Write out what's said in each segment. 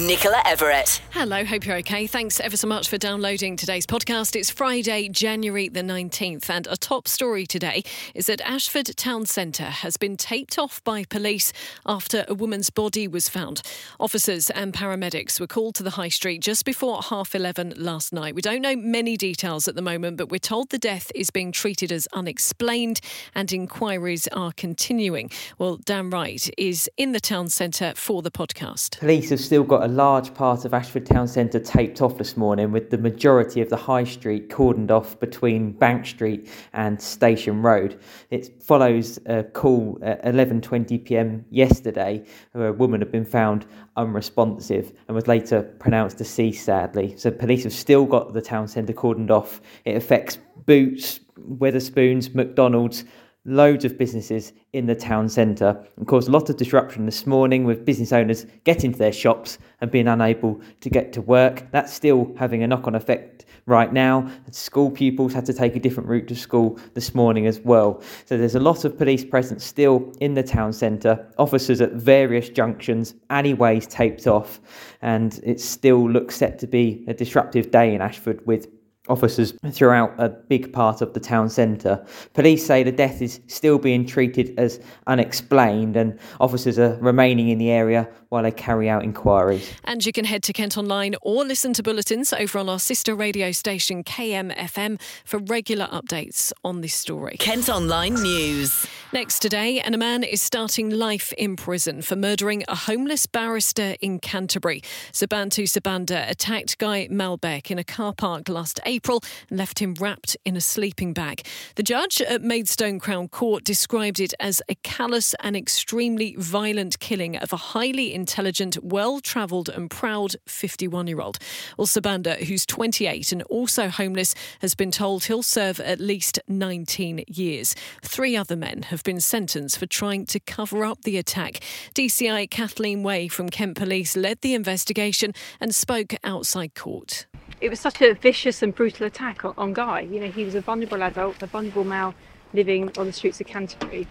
Nicola Everett. Hello, hope you're okay. Thanks ever so much for downloading today's podcast. It's Friday, January the 19th, and a top story today is that Ashford Town Centre has been taped off by police after a woman's body was found. Officers and paramedics were called to the high street just before half 11 last night. We don't know many details at the moment, but we're told the death is being treated as unexplained and inquiries are continuing. Well, Dan Wright is in the town centre for the podcast. Police have still got a large part of Ashford Town Centre taped off this morning, with the majority of the High Street cordoned off between Bank Street and Station Road. It follows a call at 11:20 p.m. yesterday, where a woman had been found unresponsive and was later pronounced deceased. Sadly, so police have still got the town centre cordoned off. It affects Boots, Wetherspoons, McDonald's loads of businesses in the town centre and caused a lot of disruption this morning with business owners getting to their shops and being unable to get to work. That's still having a knock on effect right now. School pupils had to take a different route to school this morning as well. So there's a lot of police presence still in the town centre, officers at various junctions, alleyways taped off, and it still looks set to be a disruptive day in Ashford with officers throughout a big part of the town centre. Police say the death is still being treated as unexplained and officers are remaining in the area while they carry out inquiries. And you can head to Kent Online or listen to bulletins over on our sister radio station KMFM for regular updates on this story. Kent Online News. Next today, and a man is starting life in prison for murdering a homeless barrister in Canterbury. Sobantu Sibanda attacked Guy Malbec in a car park last April and left him wrapped in a sleeping bag. The judge at Maidstone Crown Court described it as a callous and extremely violent killing of a highly intelligent, well travelled, and proud 51 year old. Well, Sibanda, who's 28 and also homeless, has been told he'll serve at least 19 years. Three other men have been sentenced for trying to cover up the attack. DCI Kathleen Way from Kent Police led the investigation and spoke outside court. It was such a vicious and attack on, on Guy. You know, he was a vulnerable adult, a vulnerable male living on the streets of Canterbury,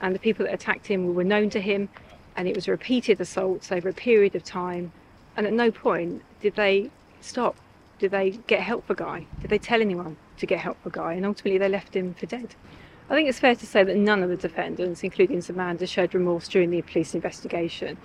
and the people that attacked him were known to him, and it was repeated assaults over a period of time. And at no point did they stop. Did they get help for Guy? Did they tell anyone to get help for Guy? And ultimately, they left him for dead. I think it's fair to say that none of the defendants, including Sibanda, showed remorse during the police investigation.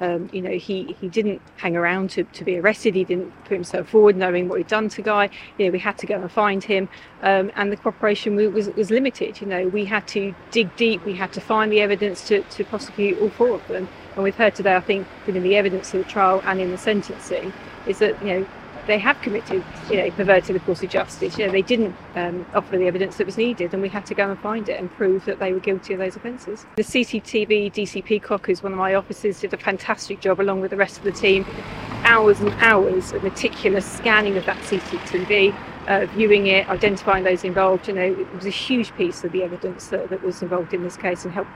Um, you know, he, he didn't hang around to, to be arrested. He didn't put himself forward knowing what he'd done to Guy. You know, we had to go and find him. Um, and the cooperation was, was limited. You know, we had to dig deep. We had to find the evidence to, to prosecute all four of them. And we've heard today, I think, within the evidence of the trial and in the sentencing, is that, you know, they have committed, you know, perverted the course of justice. You know, they didn't um, offer the evidence that was needed, and we had to go and find it and prove that they were guilty of those offences. The CCTV DC Peacock, who's one of my officers, did a fantastic job along with the rest of the team. Hours and hours of meticulous scanning of that CCTV, uh, viewing it, identifying those involved. You know, it was a huge piece of the evidence that, that was involved in this case and helped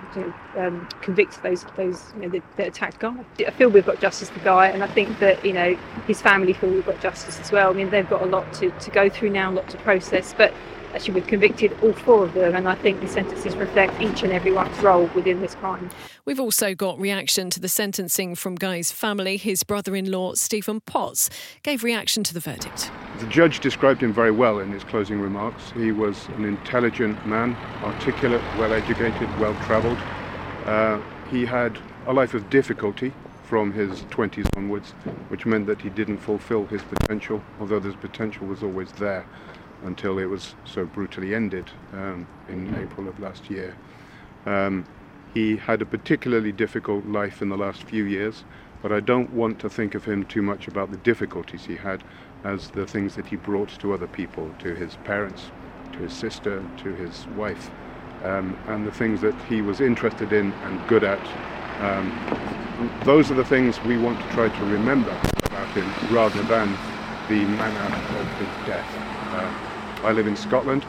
um, convict those those you know, that, that attacked Guy. I feel we've got justice for Guy, and I think that you know his family feel we've got justice as well. I mean, they've got a lot to, to go through now, a lot to process, but actually we've convicted all four of them and I think the sentences reflect each and everyone's role within this crime. We've also got reaction to the sentencing from Guy's family. His brother-in-law Stephen Potts gave reaction to the verdict. The judge described him very well in his closing remarks. He was an intelligent man, articulate, well educated, well travelled. Uh, he had a life of difficulty from his 20s onwards, which meant that he didn't fulfill his potential, although his potential was always there until it was so brutally ended um, in April of last year. Um, he had a particularly difficult life in the last few years, but I don't want to think of him too much about the difficulties he had as the things that he brought to other people, to his parents, to his sister, to his wife, um, and the things that he was interested in and good at. Um, those are the things we want to try to remember about him rather than the manner of his death. Uh, I live in Scotland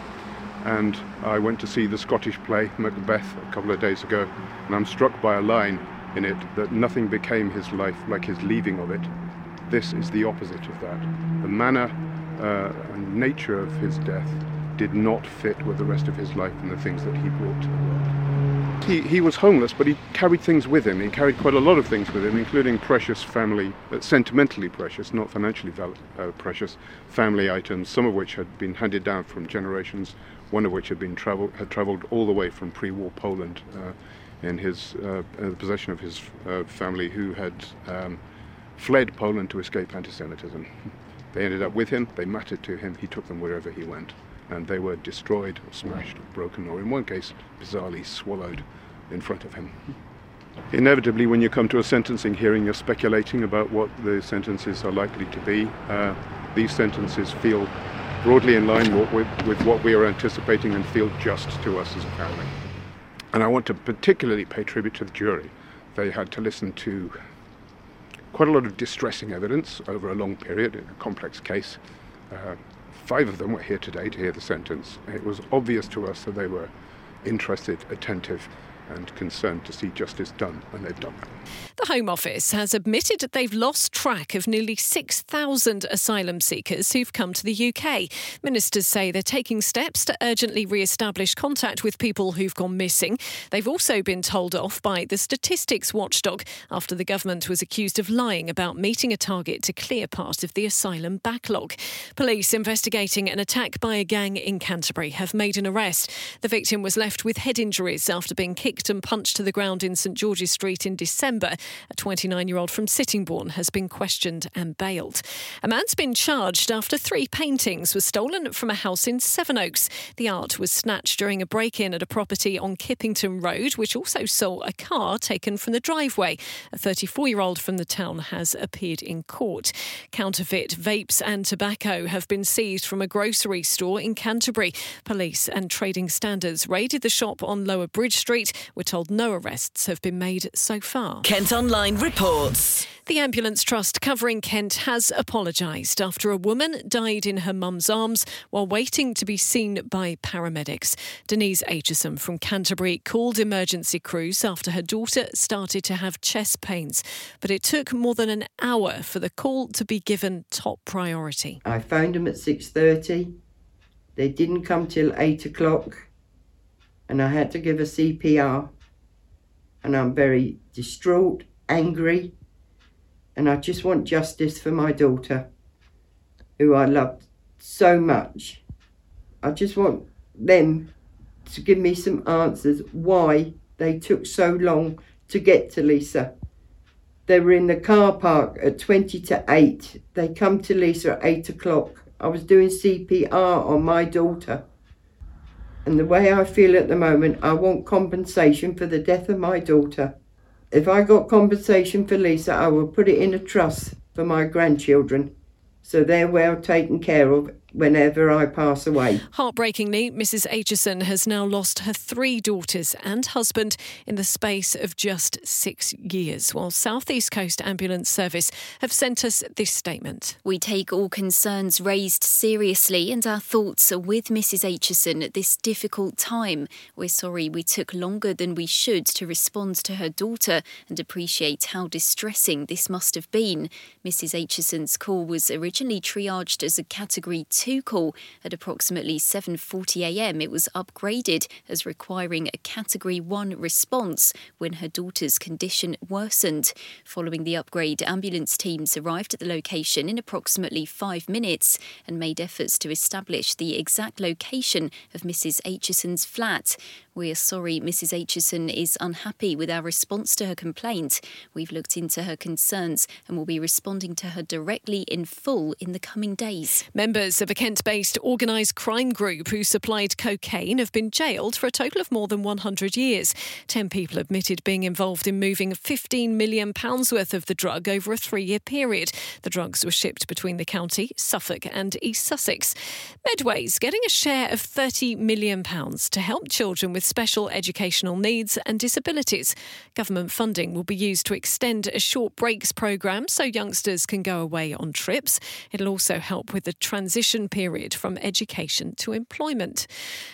and I went to see the Scottish play Macbeth a couple of days ago and I'm struck by a line in it that nothing became his life like his leaving of it. This is the opposite of that. The manner uh, and nature of his death did not fit with the rest of his life and the things that he brought to the world. He, he was homeless, but he carried things with him. He carried quite a lot of things with him, including precious family, uh, sentimentally precious, not financially val- uh, precious, family items, some of which had been handed down from generations, one of which had been travel, had travelled all the way from pre-war Poland uh, in his uh, in the possession of his uh, family who had um, fled Poland to escape anti-Semitism. They ended up with him, they mattered to him, he took them wherever he went. And they were destroyed or smashed or broken, or in one case, bizarrely swallowed in front of him. Inevitably, when you come to a sentencing hearing, you're speculating about what the sentences are likely to be. Uh, these sentences feel broadly in line with, with what we are anticipating and feel just to us as a family. And I want to particularly pay tribute to the jury. They had to listen to quite a lot of distressing evidence over a long period in a complex case. Uh, five of them were here today to hear the sentence. It was obvious to us that they were interested, attentive, and concerned to see justice done, and they've done that. The Home Office has admitted that they've lost track of nearly 6,000 asylum seekers who've come to the UK. Ministers say they're taking steps to urgently re establish contact with people who've gone missing. They've also been told off by the statistics watchdog after the government was accused of lying about meeting a target to clear part of the asylum backlog. Police investigating an attack by a gang in Canterbury have made an arrest. The victim was left with head injuries after being kicked and punched to the ground in St George's Street in December. A 29 year old from Sittingbourne has been questioned and bailed. A man's been charged after three paintings were stolen from a house in Sevenoaks. The art was snatched during a break in at a property on Kippington Road, which also saw a car taken from the driveway. A 34 year old from the town has appeared in court. Counterfeit vapes and tobacco have been seized from a grocery store in Canterbury. Police and trading standards raided the shop on Lower Bridge Street. We're told no arrests have been made so far. Kent Online reports. The Ambulance Trust covering Kent has apologised after a woman died in her mum's arms while waiting to be seen by paramedics. Denise Aitcheson from Canterbury called emergency crews after her daughter started to have chest pains, but it took more than an hour for the call to be given top priority. I phoned them at 6.30. They didn't come till 8 o'clock and I had to give a CPR and I'm very distraught, angry, and I just want justice for my daughter, who I loved so much. I just want them to give me some answers why they took so long to get to Lisa. They were in the car park at 20 to 8. They come to Lisa at 8 o'clock. I was doing CPR on my daughter. And the way I feel at the moment, I want compensation for the death of my daughter. If I got compensation for Lisa, I will put it in a trust for my grandchildren so they're well taken care of whenever I pass away. Heartbreakingly, Mrs. Aitcheson has now lost her three daughters and husband in the space of just six years, while Southeast Coast Ambulance Service have sent us this statement. We take all concerns raised seriously and our thoughts are with Mrs. Aitcheson at this difficult time. We're sorry we took longer than we should to respond to her daughter and appreciate how distressing this must have been. Mrs. Aitcheson's call was originally triaged as a Category 2 call at approximately 7:40 a.m. It was upgraded as requiring a category 1 response when her daughter's condition worsened. Following the upgrade, ambulance teams arrived at the location in approximately 5 minutes and made efforts to establish the exact location of Mrs. Aitcheson's flat. We are sorry Mrs. Aitcheson is unhappy with our response to her complaint. We've looked into her concerns and will be responding to her directly in full in the coming days. Members of a Kent based organised crime group who supplied cocaine have been jailed for a total of more than 100 years. Ten people admitted being involved in moving £15 million worth of the drug over a three year period. The drugs were shipped between the county, Suffolk, and East Sussex. Medway's getting a share of £30 million to help children with special educational needs and disabilities. Government funding will be used to extend a short breaks programme so youngsters can go away on trips. It'll also help with the transition transition period from education to employment.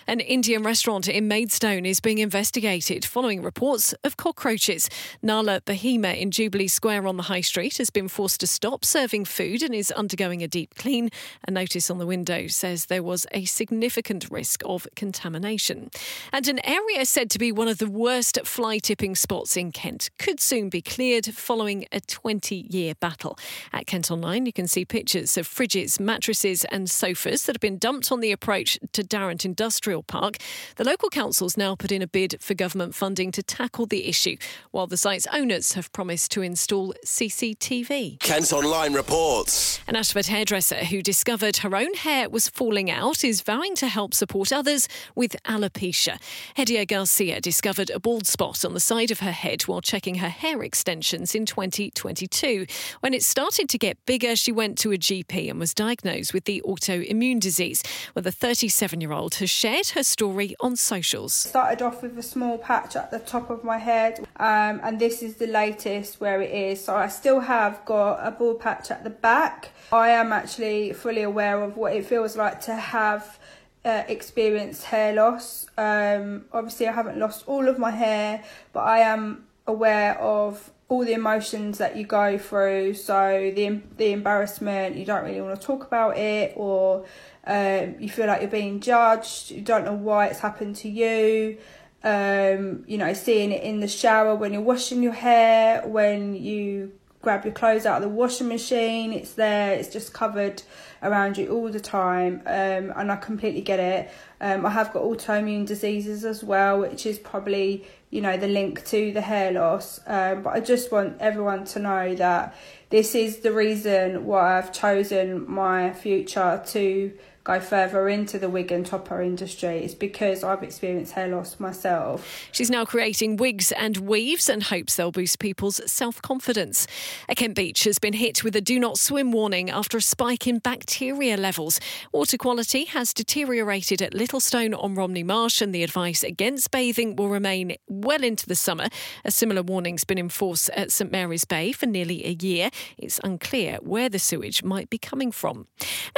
An Indian restaurant in Maidstone is being investigated following reports of cockroaches. Nala Bahima in Jubilee Square on the High Street has been forced to stop serving food and is undergoing a deep clean. A notice on the window says there was a significant risk of contamination. And an area said to be one of the worst fly tipping spots in Kent could soon be cleared following a 20 year battle. At Kent Online, you can see pictures of fridges, mattresses, and sofas that have been dumped on the approach to Darent Industrial Park. The local council's now put in a bid for government funding to tackle the issue, while the site's owners have promised to install CCTV. Kent Online reports. An Ashford hairdresser who discovered her own hair was falling out is vowing to help support others with alopecia. Hediye Garcia discovered a bald spot on the side of her head while checking her hair extensions in 2022. When it started to get bigger, she went to a GP and was diagnosed with the autoimmune disease. where the 37 year old has shared her story on socials. Started off with a small patch at the top of my head, um, and this is the latest where it is. So I still have got a bald patch at the back. I am actually fully aware of what it feels like to have uh, experienced hair loss. Um, obviously, I haven't lost all of my hair, but I am aware of all the emotions that you go through. So the the embarrassment, you don't really want to talk about it, or um, you feel like you're being judged. You don't know why it's happened to you. Um, you know, seeing it in the shower when you're washing your hair, when you grab your clothes out of the washing machine, it's there. It's just covered around you all the time, um, and I completely get it. Um, I have got autoimmune diseases as well, which is probably you know the link to the hair loss. Um, but I just want everyone to know that this is the reason why I've chosen my future to go further into the wig and topper industry is because I've experienced hair loss myself. She's now creating wigs and weaves and hopes they'll boost people's self confidence. Kent Beach has been hit with a do not swim warning after a spike in bacteria levels. Water quality has deteriorated at Littlestone on Romney Marsh, and the advice against bathing will remain well into the summer. A similar warning's been in force at St Mary's Bay for nearly a year. It's unclear where the sewage might be coming from.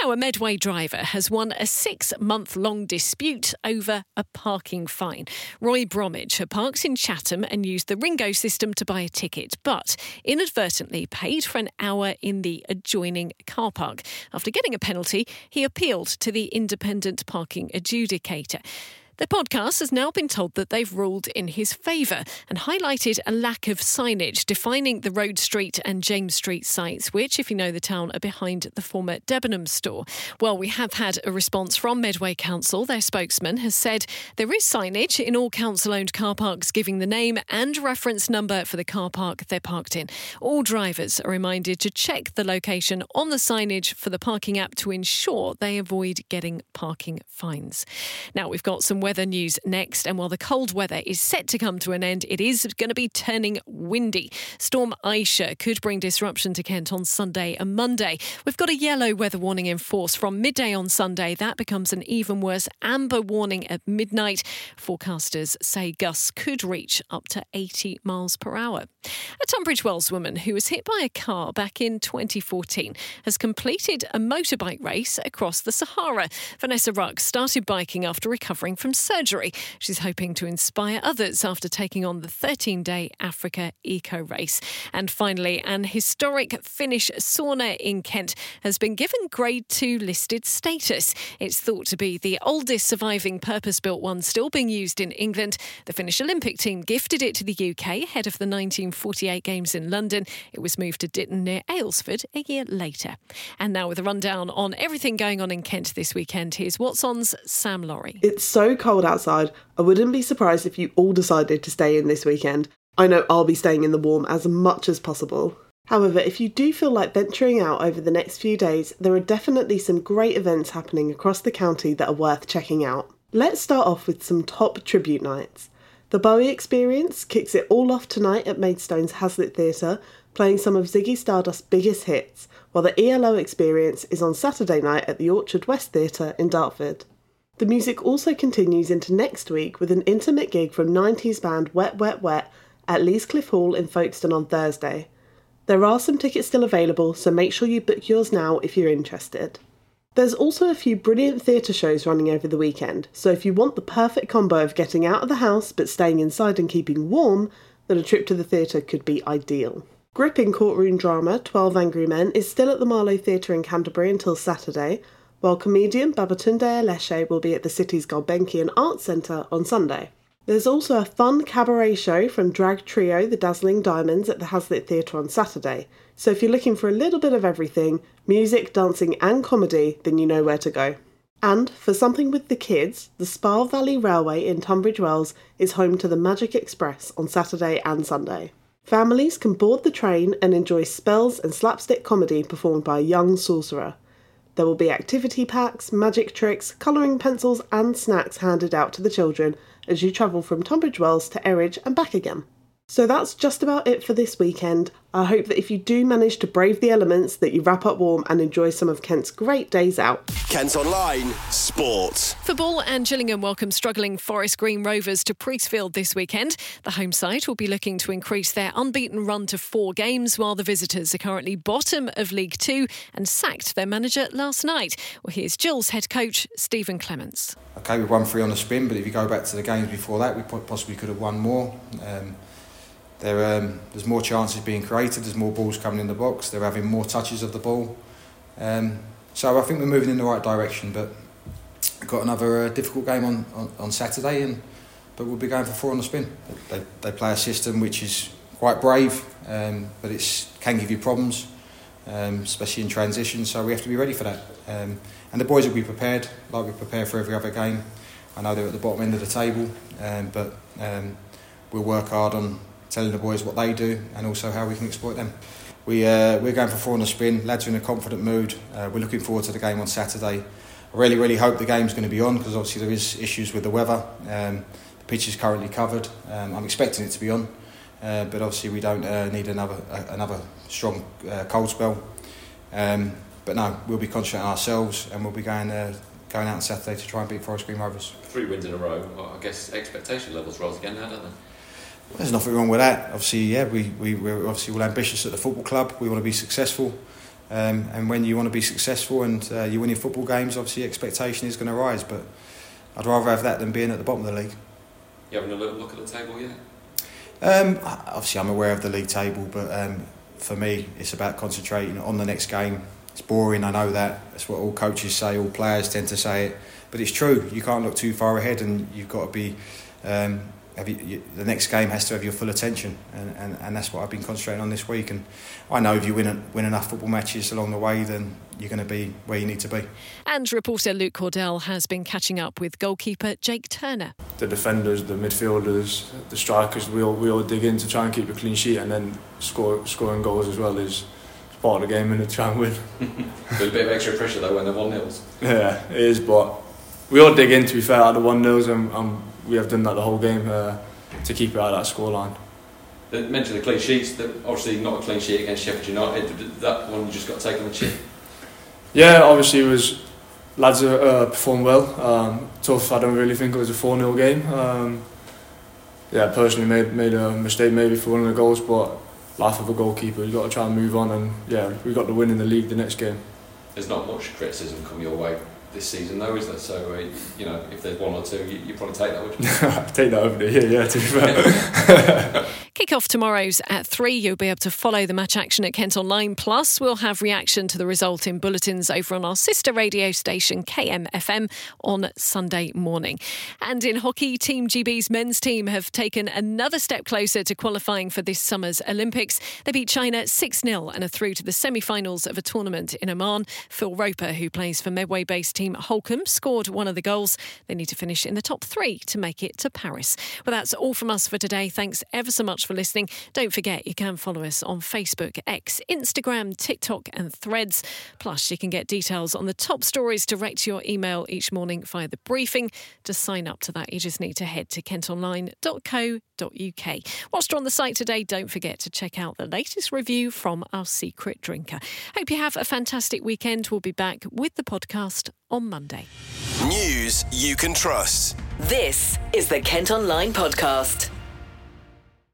Now, a Medway driver has won a six month long dispute over a parking fine. Roy Bromwich had parked in Chatham and used the RingGo system to buy a ticket, but inadvertently paid for an hour in the adjoining car park. After getting a penalty, he appealed to the independent parking adjudicator. The podcast has now been told that they've ruled in his favour and highlighted a lack of signage defining the Rhode Street and James Street sites, which, if you know the town, are behind the former Debenhams store. Well, we have had a response from Medway Council. Their spokesman has said there is signage in all council owned car parks giving the name and reference number for the car park they're parked in. All drivers are reminded to check the location on the signage for the parking app to ensure they avoid getting parking fines. Now, we've got some weather news next. And while the cold weather is set to come to an end, it is going to be turning windy. Storm Isha could bring disruption to Kent on Sunday and Monday. We've got a yellow weather warning in force from midday on Sunday. That becomes an even worse amber warning at midnight. Forecasters say gusts could reach up to 80 miles per hour. A Tunbridge Wells woman who was hit by a car back in 2014 has completed a motorbike race across the Sahara. Vanessa Ruck started biking after recovering from surgery. She's hoping to inspire others after taking on the 13 day Africa Eco Race. And finally, an historic Finnish sauna in Kent has been given Grade 2 listed status. It's thought to be the oldest surviving purpose built one still being used in England. The Finnish Olympic team gifted it to the UK ahead of the 1948 Games in London. It was moved to Ditton near Aylesford a year later. And now, with a rundown on everything going on in Kent this weekend, here's What's On's Sam Lawrie. It's so cold outside, I wouldn't be surprised if you all decided to stay in this weekend. I know I'll be staying in the warm as much as possible. However, if you do feel like venturing out over the next few days, there are definitely some great events happening across the county that are worth checking out. Let's start off with some top tribute nights. The Bowie Experience kicks it all off tonight at Maidstone's Hazlitt Theatre, playing some of Ziggy Stardust's biggest hits, while the ELO Experience is on Saturday night at the Orchard West Theatre in Dartford. The music also continues into next week with an intimate gig from 90s band Wet Wet Wet at Leas Cliff Hall in Folkestone on Thursday. There are some tickets still available, so make sure you book yours now if you're interested. There's also a few brilliant theatre shows running over the weekend, so if you want the perfect combo of getting out of the house but staying inside and keeping warm, then a trip to the theatre could be ideal. Gripping courtroom drama 12 Angry Men is still at the Marlow Theatre in Canterbury until Saturday, while comedian Babatunde Aleshe will be at the city's Gulbenkian Arts Centre on Sunday. There's also a fun cabaret show from drag trio The Dazzling Diamonds at the Hazlitt Theatre on Saturday, so if you're looking for a little bit of everything music, dancing, and comedy then you know where to go. And for something with the kids, the Spa Valley Railway in Tunbridge Wells is home to the Magic Express on Saturday and Sunday. Families can board the train and enjoy spells and slapstick comedy performed by a young sorcerer. There will be activity packs, magic tricks, colouring pencils, and snacks handed out to the children as you travel from Tunbridge Wells to Eridge and back again. So that's just about it for this weekend. I hope that if you do manage to brave the elements, that you wrap up warm and enjoy some of Kent's great days out. Kent Online Sport. Football and Gillingham welcome struggling Forest Green Rovers to Priestfield this weekend. The home side will be looking to increase their unbeaten run to four games, while the visitors are currently bottom of League Two and sacked their manager last night. Well, here's Gills head coach Stephen Clemence. Okay, we won three on the spin, but if you go back to the games before that, we possibly could have won more. Um, there, um, there's more chances being created. There's more balls coming in the box. They're having more touches of the ball. Um, so I think we're moving in the right direction. But we've got another uh, difficult game on, on, on, Saturday, and but we'll be going for four on the spin. They, they play a system which is quite brave, um, but it can give you problems, um, especially in transition. So we have to be ready for that. Um, and the boys will be prepared, like we prepare for every other game. I know they're at the bottom end of the table, um, but we'll work hard on telling the boys what they do and also how we can exploit them. We, uh, we're going for four on the spin. Lads are in a confident mood. Uh, we're looking forward to the game on Saturday. I really, really hope the game's going to be on because obviously there is issues with the weather. Um, the pitch is currently covered. Um, I'm expecting it to be on, uh, but obviously we don't uh, need another uh, another strong uh, cold spell. Um, but no, we'll be concentrating ourselves and we'll be going going out on Saturday to try and beat Forest Green Rovers. Three wins in a row. Well, I guess expectation levels rise again now, don't they? There's nothing wrong with that. Obviously, yeah, we, we, we're obviously all ambitious at the football club. We want to be successful. Um, and when you want to be successful and uh, you win your football games, obviously expectation is going to rise. But I'd rather have that than being at the bottom of the league. You having a little look at the table yet? Um, obviously, I'm aware of the league table, but um, for me, it's about concentrating on the next game. It's boring, I know that. That's what all coaches say, all players tend to say it. But it's true, you can't look too far ahead and you've got to be um, you, you, the next game has to have your full attention, and, and, and that's what I've been concentrating on this week. And I know if you win win enough football matches along the way, then you're going to be where you need to be. And reporter Luke Cawdell has been catching up with goalkeeper Jake Turner. The defenders, the midfielders, the strikers, we all we all dig in to try and keep a clean sheet, and then score scoring goals as well is part of the game and to try and win. There's a bit of extra pressure though when they're one nils. Yeah, it is, but we all dig in to be fair at the one nils and. and we have done that the whole game uh, to keep it at that scoreline. They mentioned the clean sheets. That obviously not a clean sheet against Sheffield United. That one you just got to take on the chin. Yeah, obviously it was lads uh, performed well. Um, tough. I don't really think it was a four 0 game. Um, yeah, personally made made a mistake maybe for one of the goals, but life of a goalkeeper, you've got to try and move on. And yeah, we got the win in the league the next game. There's not much criticism come your way this season, though, is there? So, uh, you know, if there's one or two, you, you probably take that, would you? take that over here, yeah, to be fair. Kick-off tomorrow's at 3. You'll be able to follow the match action at Kent Online. Plus, we'll have reaction to the result in bulletins over on our sister radio station, KMFM, on Sunday morning. And in hockey, Team GB's men's team have taken another step closer to qualifying for this summer's Olympics. They beat China 6 0 and are through to the semi finals of a tournament in Oman. Phil Roper, who plays for Medway based team Holcombe scored one of the goals. They need to finish in the top three to make it to Paris. Well, that's all from us for today. Thanks ever so much for listening. Don't forget you can follow us on Facebook, X, Instagram, TikTok, and Threads. Plus, you can get details on the top stories direct to your email each morning via the briefing. To sign up to that, you just need to head to kentonline.co.uk. Whilst you're on the site today, don't forget to check out the latest review from our secret drinker. Hope you have a fantastic weekend. We'll be back with the podcast on Monday. News you can trust. This is the Kent Online Podcast.